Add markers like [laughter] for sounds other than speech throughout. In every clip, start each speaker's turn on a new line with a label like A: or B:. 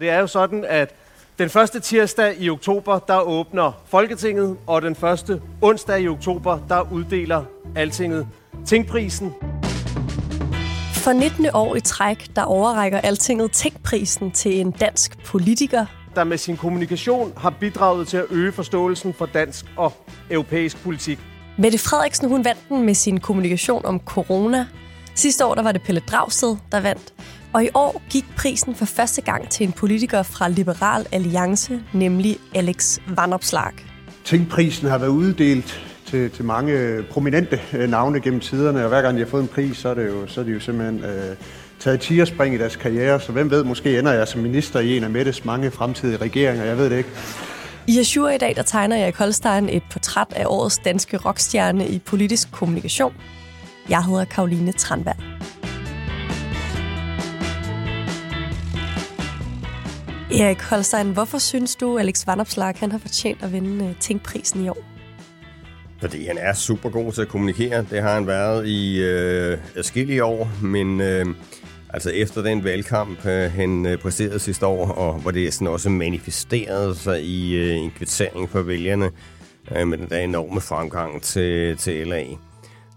A: Det er jo sådan, at den første tirsdag i oktober, der åbner Folketinget, og den første onsdag i oktober, der uddeler Altinget Tingprisen.
B: For 19. år i træk, der overrækker Altinget Tænkprisen til en dansk politiker.
A: der med sin kommunikation har bidraget til at øge forståelsen for dansk og europæisk politik.
B: Mette Frederiksen hun vandt den med sin kommunikation om corona. Sidste år der var det Pelle Dragsted, der vandt. Og i år gik prisen for første gang til en politiker fra Liberal Alliance, nemlig Alex Vanopslag.
C: Tænkprisen har været uddelt til, til mange prominente øh, navne gennem tiderne, og hver gang de har fået en pris, så er det jo, så er de jo simpelthen øh, taget tierspring i deres karriere, så hvem ved, måske ender jeg som minister i en af Mettes mange fremtidige regeringer, jeg ved det ikke.
B: I Azure i dag, der tegner Erik Holstein et portræt af årets danske rockstjerne i politisk kommunikation. Jeg hedder Karoline Tranberg. Erik Holstein, hvorfor synes du, Alex Vanopslag han har fortjent at vinde øh, Tænkprisen i år?
D: Fordi han er super god til at kommunikere. Det har han været i øh, adskillige år, men øh, altså efter den valgkamp, øh, han øh, præsterede sidste år, og hvor det sådan også manifesterede sig i øh, en kvittering for vælgerne øh, med den der enorme fremgang til, til LA,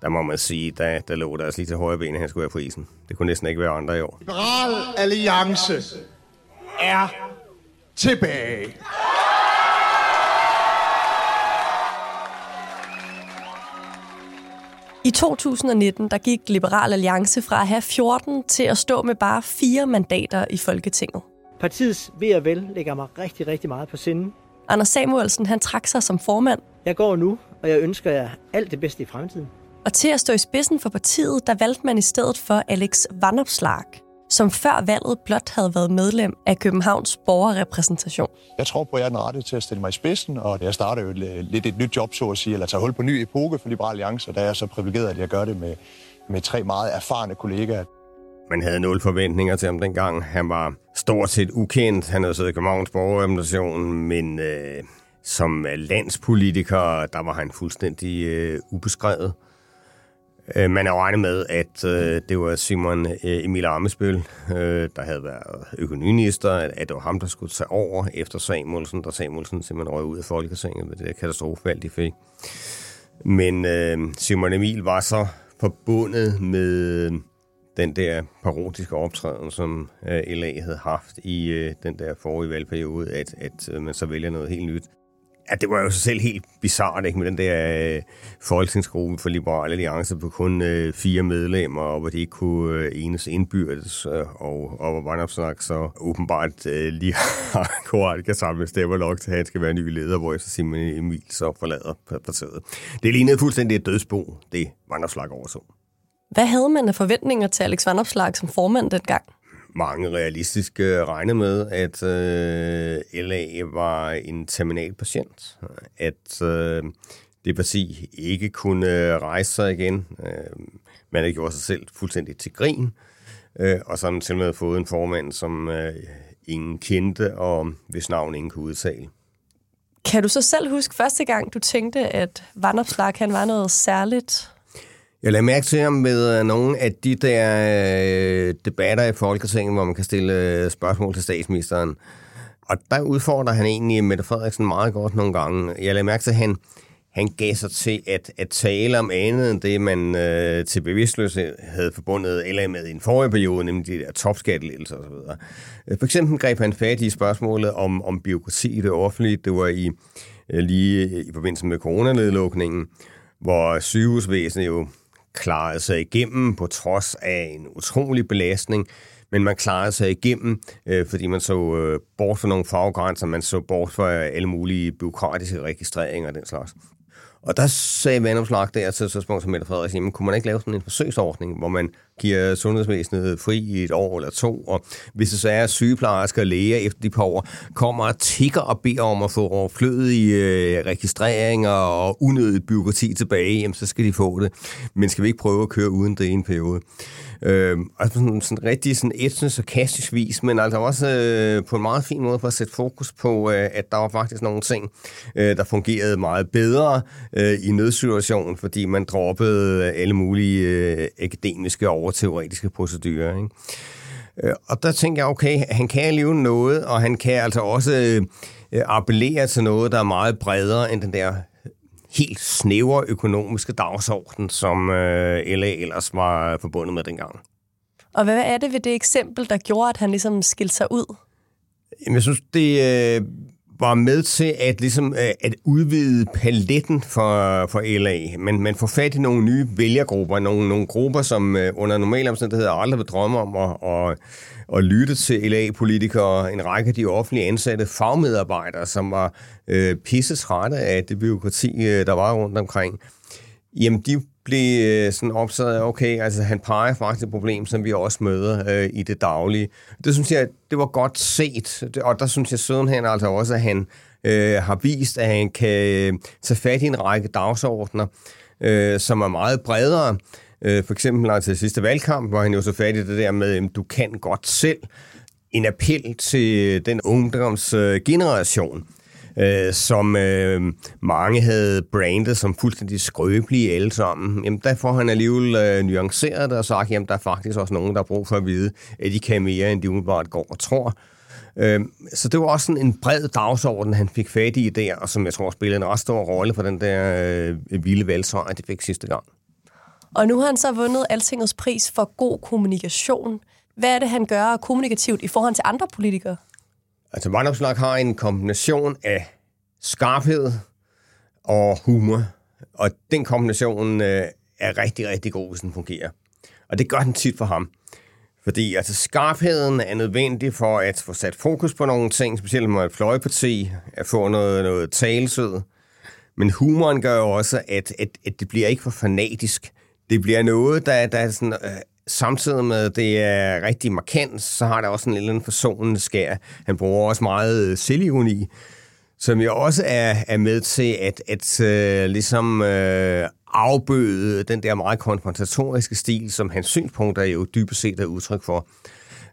D: der må man sige, der, der lå der altså lige til højre ben, at han skulle være prisen. Det kunne næsten ikke være andre i år.
E: Liberal Alliance er tilbage.
B: I 2019 der gik Liberal Alliance fra at have 14 til at stå med bare fire mandater i Folketinget.
F: Partiets ved og vel ligger mig rigtig, rigtig meget på sinde.
B: Anders Samuelsen han trak sig som formand,
F: Jeg går nu, og jeg ønsker jer alt det bedste i fremtiden.
B: og til at stå i spidsen for partiet, der valgte man i stedet for Alex Vanopslag, som før valget blot havde været medlem af Københavns borgerrepræsentation.
G: Jeg tror på, at jeg er den rette til at stille mig i spidsen, og jeg starter jo et- lidt et nyt job, så at sige, eller tager hul på en ny epoke for Liberal Alliance, og der er jeg så privilegeret, at jeg gør det med, med tre meget erfarne kollegaer.
D: Man havde nul forventninger til ham dengang. Han var stort set ukendt. Han havde siddet i Københavns borgerrepræsentation, men øh, som landspolitiker, der var han fuldstændig øh, ubeskrevet. Øh, man har regnet med, at øh, det var Simon øh, Emil Amesbøl, øh, der havde været økonomiminister, at, at det var ham, der skulle tage over efter Samuelsen, da Samuelsen simpelthen røg ud af Folketinget med det der katastrofevalg, de fik. Men øh, Simon Emil var så forbundet med øh, den der parodiske optræden, som øh, LA havde haft i øh, den der forrige valgperiode, at, at øh, man så vælger noget helt nyt. Ja, det var jo så selv helt bizart, ikke, med den der øh, folketingsgruppe for Liberal Alliance på kun øh, fire medlemmer, og hvor de ikke kunne øh, enes indbyrdes, øh, og, og hvor Vanopslag så åbenbart øh, lige [laughs] har korrekt kan samle stemmer nok til, at han skal være ny leder, hvor så Simon Emil så forlader partiet. Det lignede fuldstændig et dødsbo, det Vandopslag overså.
B: Hvad havde man af forventninger til Alex Vanopslag som formand dengang?
D: Mange realistisk regne med, at øh, LA var en terminal patient. At øh, det parti ikke kunne øh, rejse sig igen. Øh, man havde gjort sig selv fuldstændig til grin. Øh, og så har man til og med fået en formand, som øh, ingen kendte, og hvis navn ingen kunne udtale.
B: Kan du så selv huske første gang, du tænkte, at Vandopslag han var noget særligt?
D: Jeg lader mærke til ham med øh, nogle af de der øh, debatter i Folketinget, hvor man kan stille øh, spørgsmål til statsministeren. Og der udfordrer han egentlig Mette Frederiksen meget godt nogle gange. Jeg lader mærke til, at han, han gav sig til at, at tale om andet end det, man øh, til bevidstløshed havde forbundet eller med i en forrige periode, nemlig de der topskattelettelser osv. Øh, for eksempel greb han fat i spørgsmålet om, om byråkrati i det offentlige. Det var i øh, lige i forbindelse med coronanedlukningen, hvor sygehusvæsenet jo klarede sig igennem på trods af en utrolig belastning, men man klarede sig igennem, øh, fordi man så øh, bort fra nogle faggrænser, man så bort fra alle mulige byråkratiske registreringer og den slags. Og der sagde Vandomslag der til tidspunkt som Mette Frederiksen, jamen, kunne man ikke lave sådan en forsøgsordning, hvor man giver sundhedsvæsenet fri i et år eller to, og hvis det så er sygeplejersker og læger efter de par år, kommer og tigger og beder om at få overflødige øh, registreringer og unødigt byråkrati tilbage, jamen, så skal de få det. Men skal vi ikke prøve at køre uden det i en periode? Øh, altså sådan, sådan rigtig sådan ætsende sarkastisk vis, men altså også øh, på en meget fin måde for at sætte fokus på, øh, at der var faktisk nogle ting, øh, der fungerede meget bedre øh, i nødsituationen, fordi man droppede øh, alle mulige øh, akademiske og overteoretiske procedurer. Ikke? Øh, og der tænker jeg, okay, han kan alligevel noget, og han kan altså også øh, appellere til noget, der er meget bredere end den der helt snævre økonomiske dagsorden, som øh, LA ellers var forbundet med dengang.
B: Og hvad er det ved det eksempel, der gjorde, at han ligesom skilte sig ud?
D: Jamen, jeg synes, det øh, var med til at, ligesom, øh, at udvide paletten for, for LA. Men man får fat i nogle nye vælgergrupper, nogle, nogle grupper, som øh, under normale omstændigheder aldrig vil drømme om at, at, at lytte til LA-politikere, en række af de offentlige ansatte fagmedarbejdere, som var øh, pissesrette af det byråkrati, øh, der var rundt omkring. Jamen, de blive øh, sådan opsat af, okay, altså han peger faktisk et problem, som vi også møder øh, i det daglige. Det synes jeg, det var godt set, og der synes jeg sidenhen altså også, at han øh, har vist, at han kan øh, tage fat i en række dagsordner, øh, som er meget bredere. Øh, for eksempel altså til sidste valgkamp, hvor han jo så fat i det der med, at du kan godt selv. En appel til den ungdomsgeneration, øh, Øh, som øh, mange havde brandet som fuldstændig skrøbelige alle sammen. Jamen, der får han alligevel øh, nuanceret det og sagt, jamen, der er faktisk også nogen, der har brug for at vide, at de kan mere, end de umiddelbart går og tror. Øh, så det var også sådan en bred dagsorden, han fik fat i der, og som jeg tror spillede en ret stor rolle for den der øh, vilde valgsejr, de fik sidste gang.
B: Og nu har han så vundet Altingets pris for god kommunikation. Hvad er det, han gør kommunikativt i forhold til andre politikere?
D: Altså, Vandopslag har en kombination af skarphed og humor. Og den kombination øh, er rigtig, rigtig god, hvis den fungerer. Og det gør den tit for ham. Fordi altså, skarpheden er nødvendig for at få sat fokus på nogle ting, specielt med et fløjparti, at få noget, noget talesød. Men humoren gør jo også, at, at, at det bliver ikke for fanatisk. Det bliver noget, der, der sådan, øh, samtidig med, at det er rigtig markant, så har det også en lille forsonende skær. Han bruger også meget øh, selvironi, som jo også er, er med til at, at uh, ligesom uh, afbøde den der meget konfrontatoriske stil, som hans synspunkter jo dybest set er udtryk for.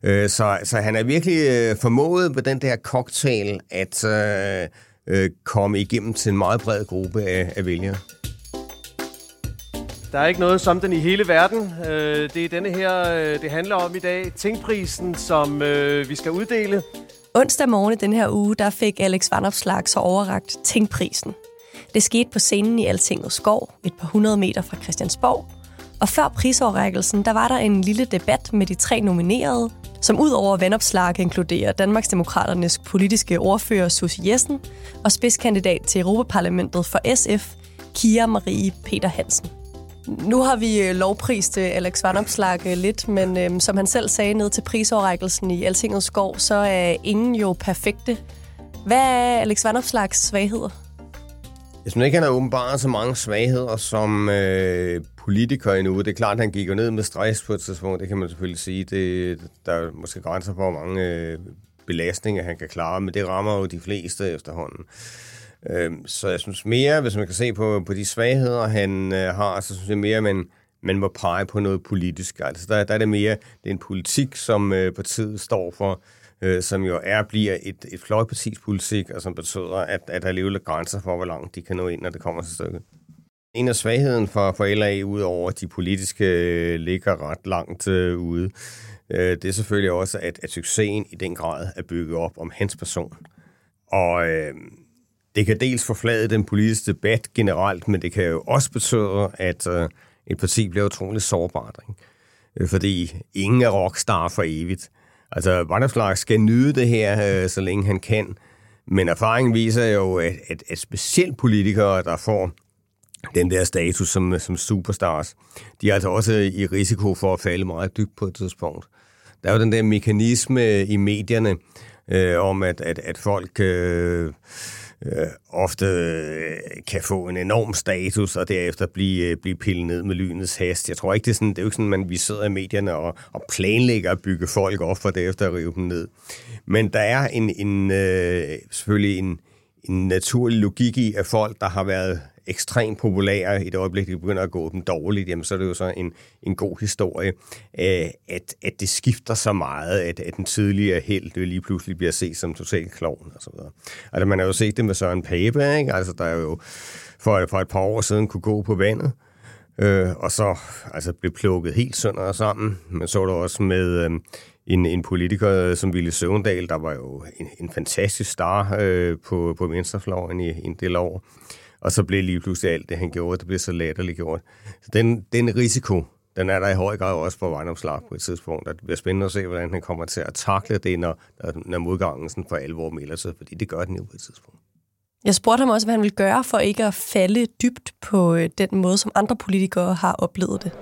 D: Uh, så, så han er virkelig uh, formået på den der cocktail at uh, uh, komme igennem til en meget bred gruppe af, af vælgere.
A: Der er ikke noget som den i hele verden. Øh, det er denne her, øh, det handler om i dag. Tingprisen, som øh, vi skal uddele.
B: Onsdag morgen i den her uge, der fik Alex Vanopslag så overragt Tingprisen. Det skete på scenen i Altingets skov, et par hundrede meter fra Christiansborg. Og før prisoverrækkelsen, der var der en lille debat med de tre nominerede, som ud over vandopslag inkluderer Danmarksdemokraternes politiske ordfører Susie Jessen og spidskandidat til Europaparlamentet for SF, Kia Marie Peter Hansen. Nu har vi øh, lovprist øh, Alex Vandopslag øh, lidt, men øhm, som han selv sagde ned til prisoverrækkelsen i Altingets skov, så er ingen jo perfekte. Hvad er Alex Vandopslags svagheder?
D: Jeg synes ikke, han har åbenbart så mange svagheder som øh, politiker endnu. Det er klart, han gik jo ned med stress på et tidspunkt, det kan man selvfølgelig sige. Det, der er måske grænser på, hvor mange øh, belastninger han kan klare, men det rammer jo de fleste efterhånden. Øh, Øhm, så jeg synes mere, hvis man kan se på, på de svagheder, han øh, har, så synes jeg mere, at man, man må pege på noget politisk. Altså der, der er det mere, det er en politik, som øh, partiet står for, øh, som jo er bliver et, et fløjpartis politik, og som betyder, at, at der er er grænser for, hvor langt de kan nå ind, når det kommer til stykket. En af svagheden for, for LA, udover at de politiske øh, ligger ret langt øh, ude, øh, det er selvfølgelig også, at, at succesen i den grad er bygget op om hans person. Og øh, det kan dels forflade den politiske debat generelt, men det kan jo også betyde, at øh, et parti bliver utroligt sårbart. Ikke? Øh, fordi ingen er rockstar for evigt. Altså, Vanderslag skal nyde det her, øh, så længe han kan. Men erfaringen viser jo, at, at, at specielt politikere, der får den der status som, øh, som superstars, de er altså også øh, i risiko for at falde meget dybt på et tidspunkt. Der er jo den der mekanisme i medierne øh, om, at, at, at folk... Øh, øh, ofte øh, kan få en enorm status, og derefter blive, øh, blive pillet ned med lynets hast. Jeg tror ikke, det er sådan, det er jo ikke sådan, at vi sidder i medierne og, og planlægger at bygge folk op for derefter at rive dem ned. Men der er en, en øh, selvfølgelig en, en naturlig logik i, at folk, der har været ekstremt populære i det øjeblik, de begynder at gå dem dårligt, jamen så er det jo så en, en god historie, øh, at, at det skifter så meget, at, at den tidligere held lige pludselig bliver set som total klovn og så videre. Altså man har jo set det med Søren Pape, ikke? Altså der er jo for, for et par år siden kunne gå på vandet, øh, og så altså, blev plukket helt sønder og sammen. Men så det også med øh, en, en politiker som Ville Søvendal, der var jo en, en fantastisk star øh, på, på venstrefløjen i, i en del år. Og så blev lige pludselig alt det, han gjorde, det blev så latterligt gjort. Så den, den risiko, den er der i høj grad også for Vejnomslag på et tidspunkt. Og det bliver spændende at se, hvordan han kommer til at takle det, når, når modgangen sådan for alvor melder sig, fordi det gør den jo på et tidspunkt.
B: Jeg spurgte ham også, hvad han ville gøre for ikke at falde dybt på øh, den måde, som andre politikere har oplevet det.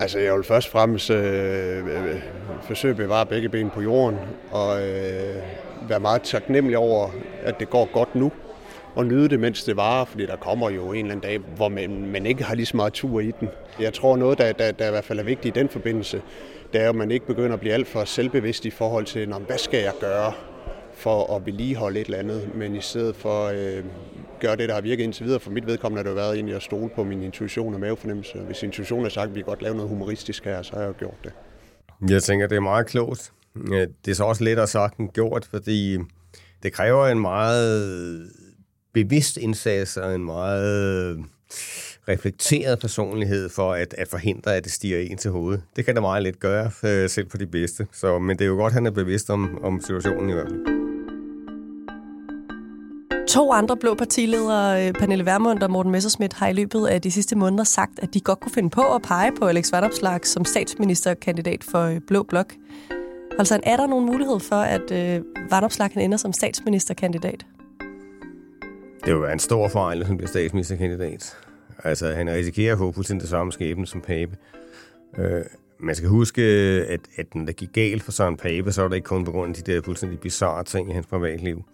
C: Altså, jeg vil først og fremmest øh, øh, forsøge at bevare begge ben på jorden, og øh, være meget taknemmelig over, at det går godt nu, og nyde det, mens det varer, fordi der kommer jo en eller anden dag, hvor man, man ikke har lige så meget tur i den. Jeg tror noget, der, der, der i hvert fald er vigtigt i den forbindelse, det er, at man ikke begynder at blive alt for selvbevidst i forhold til, hvad skal jeg gøre for at vedligeholde et eller andet, men i stedet for øh, gøre det, der har virket indtil videre. For mit vedkommende har det været egentlig at stole på min intuition og mavefornemmelse. Hvis intuitionen har sagt, at vi kan godt lave noget humoristisk her, så har jeg jo gjort det.
D: Jeg tænker, det er meget klogt. Øh, det er så også lettere sagt end gjort, fordi det kræver en meget bevidst indsats og en meget øh, reflekteret personlighed for at, at forhindre, at det stiger ind til hovedet. Det kan det meget let gøre, øh, selv for de bedste. Så, men det er jo godt, at han er bevidst om, om situationen i hvert fald.
B: To andre blå partiledere, øh, Pernille Vermund og Morten Messerschmidt, har i løbet af de sidste måneder sagt, at de godt kunne finde på at pege på Alex Vandopslag som statsministerkandidat for øh, Blå Blok. Altså, er der nogen mulighed for, at øh, kan ender som statsministerkandidat?
D: Det vil være en stor fejl, hvis han bliver statsministerkandidat. Altså, han risikerer at få fuldstændig det samme skæbne som Pape. Øh, man skal huske, at, at når det gik galt for Søren Pape, så var det ikke kun på grund af de der fuldstændig bizarre ting i hans privatliv.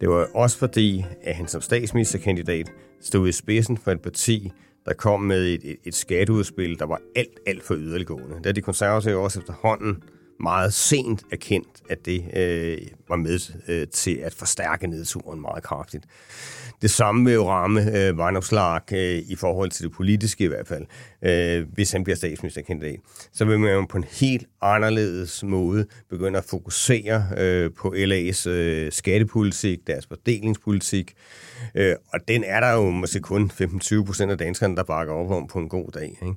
D: Det var også fordi, at han som statsministerkandidat stod i spidsen for et parti, der kom med et, et, et skatteudspil, der var alt, alt for yderliggående. Der de konservative også efterhånden meget sent erkendt, at det øh, var med øh, til at forstærke nedturen meget kraftigt. Det samme vil jo ramme øh, Vejnopslag øh, i forhold til det politiske i hvert fald, øh, hvis han bliver statsministerkandidat. Så vil man jo på en helt anderledes måde begynde at fokusere øh, på LA's øh, skattepolitik, deres fordelingspolitik, øh, og den er der jo måske kun 15-20 procent af danskerne, der bakker op om på en god dag. Ikke?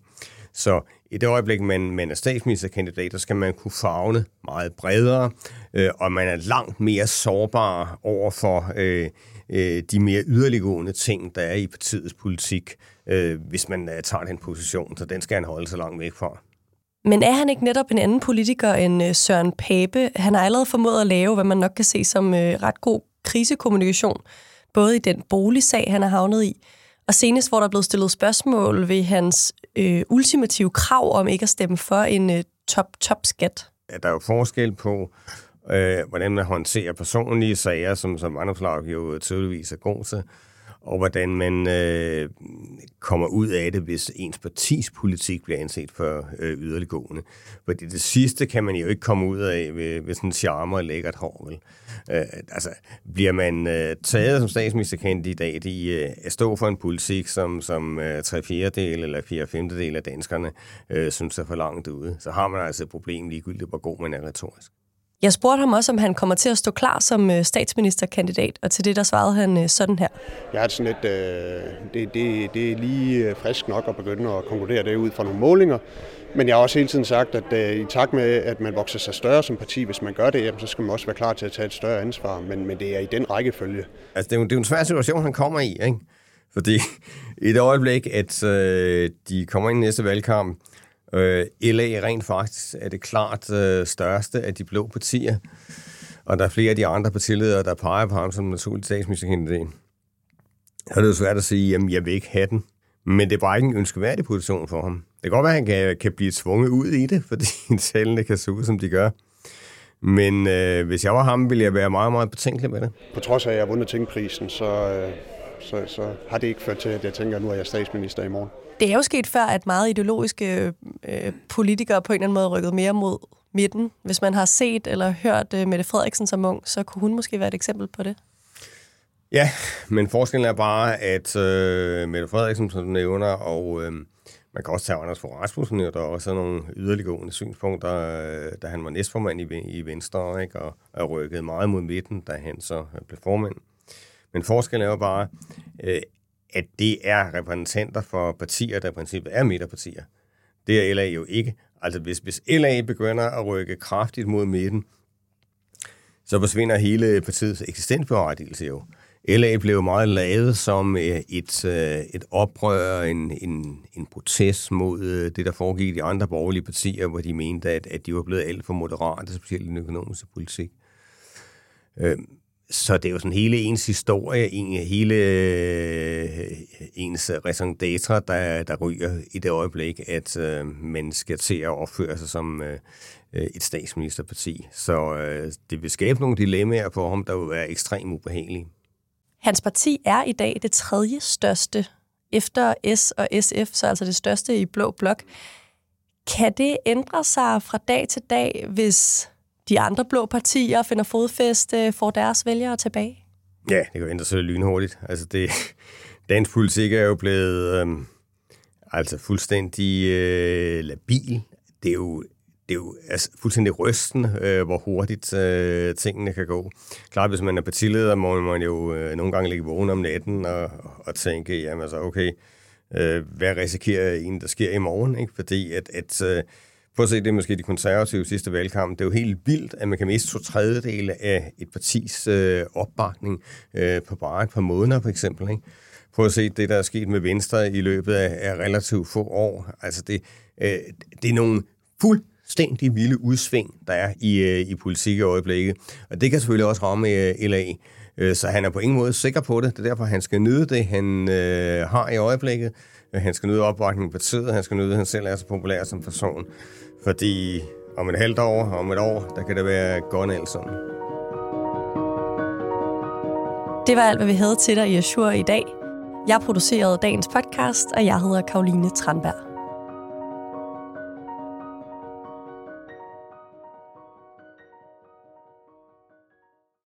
D: Så i det øjeblik, man, man er statsministerkandidat, så skal man kunne fagne meget bredere, øh, og man er langt mere sårbar over for øh, øh, de mere yderliggående ting, der er i partiets politik, øh, hvis man øh, tager den position. Så den skal han holde så langt væk fra.
B: Men er han ikke netop en anden politiker end øh, Søren Pape? Han har allerede formået at lave, hvad man nok kan se som øh, ret god krisekommunikation, både i den boligsag, han har havnet i, og senest, hvor der er blevet stillet spørgsmål ved hans øh, ultimative krav om ikke at stemme for en øh, top-top-skat.
D: Ja, der er jo forskel på, øh, hvordan man håndterer personlige sager, som, som Vandopslag jo tydeligvis er god til, og hvordan man øh, kommer ud af det, hvis ens partis politik bliver anset for øh, yderliggående. Fordi det sidste kan man jo ikke komme ud af ved, ved sådan en charme og lækkert hår. Vel? Øh, altså, bliver man øh, taget som statsministerkandidat i øh, at stå for en politik, som, som øh, 3 fjerdedel eller 4 femtedel af danskerne øh, synes er for langt ude, så har man altså et problem ligegyldigt, hvor god man er retorisk.
B: Jeg spurgte ham også, om han kommer til at stå klar som øh, statsministerkandidat, og til det der svarede han øh, sådan her.
C: Jeg har sådan lidt, øh, det, det, det er lige øh, frisk nok at begynde at konkludere det ud fra nogle målinger, men jeg har også hele tiden sagt, at øh, i takt med, at man vokser sig større som parti, hvis man gør det, jamen, så skal man også være klar til at tage et større ansvar, men, men det er i den rækkefølge.
D: Altså, det er, jo, det er jo en svær situation, han kommer i, ikke? Fordi [laughs] i det øjeblik, at øh, de kommer ind i næste valgkamp, Øh, LA rent faktisk er det klart øh, største af de blå partier, og der er flere af de andre partiledere, der peger på ham som naturlig statsministerkandidat. Så er det jo svært at sige, at jeg vil ikke have den. Men det er bare ikke en ønskeværdig position for ham. Det kan godt være, at han kan, kan blive tvunget ud i det, [laughs] fordi tallene kan se ud, som de gør. Men øh, hvis jeg var ham, ville jeg være meget, meget betænkelig med det.
C: På trods af, at jeg har vundet tingprisen, så, øh, så, så har det ikke ført til, at jeg tænker, at nu er jeg statsminister i morgen.
B: Det er jo sket før, at meget ideologiske øh, politikere på en eller anden måde rykket mere mod midten. Hvis man har set eller hørt øh, Mette Frederiksen som ung, så kunne hun måske være et eksempel på det.
D: Ja, men forskellen er bare, at øh, Mette Frederiksen, som du nævner, og øh, man kan også tage Anders Fogh Rasmussen, der er også nogle yderliggående synspunkter, øh, da han var næstformand i, i Venstre, ikke, og, og rykkede meget mod midten, da han så blev formand. Men forskellen er jo bare, øh, at det er repræsentanter for partier, der i princippet er midterpartier. Det er LA jo ikke. Altså hvis, hvis LA begynder at rykke kraftigt mod midten, så forsvinder hele partiets eksistensberettigelse jo. LA blev meget lavet som øh, et, øh, et oprør, en, en, en protest mod øh, det, der foregik i de andre borgerlige partier, hvor de mente, at, at de var blevet alt for moderate, specielt i den økonomiske politik. Så det er jo sådan hele ens historie, en, hele øh, ens raison d'etre, der, der ryger i det øjeblik, at øh, man skal til at opføre sig som øh, øh, et statsministerparti. Så øh, det vil skabe nogle dilemmaer for ham, der vil være ekstremt ubehagelige.
B: Hans parti er i dag det tredje største efter S og SF, så altså det største i Blå Blok. Kan det ændre sig fra dag til dag, hvis de andre blå partier finder fodfæste, får deres vælgere tilbage?
D: Ja, det kan ændre sig lynhurtigt. Altså det, [laughs] dansk politik er jo blevet øh, altså fuldstændig øh, labil. Det er jo det er jo altså, fuldstændig rysten, øh, hvor hurtigt øh, tingene kan gå. Klart, hvis man er partileder, må man jo øh, nogle gange ligge vågen om natten og, og tænke, jamen altså, okay, øh, hvad risikerer en, der sker i morgen? Ikke? Fordi at, at øh, Prøv at se, det er måske de konservative sidste valgkamp. Det er jo helt vildt, at man kan miste to tredjedele af et partis øh, opbakning øh, på bare et par måneder, for eksempel. Ikke? Prøv at se det, der er sket med Venstre i løbet af, af relativt få år. Altså, det, øh, det er nogle fuld fuldstændig vilde udsving, der er i, øh, i politik i øjeblikket. Og det kan selvfølgelig også ramme øh, LA. Øh, så han er på ingen måde sikker på det. Det er derfor, han skal nyde det, han øh, har i øjeblikket. Øh, han skal nyde opbakningen på tid, han skal nyde, at han selv er så populær som person. Fordi om et halvt år, om et år, der kan det være godt alt sådan.
B: Det var alt, hvad vi havde til dig i Azure i dag. Jeg producerede dagens podcast, og jeg hedder Karoline Tranberg.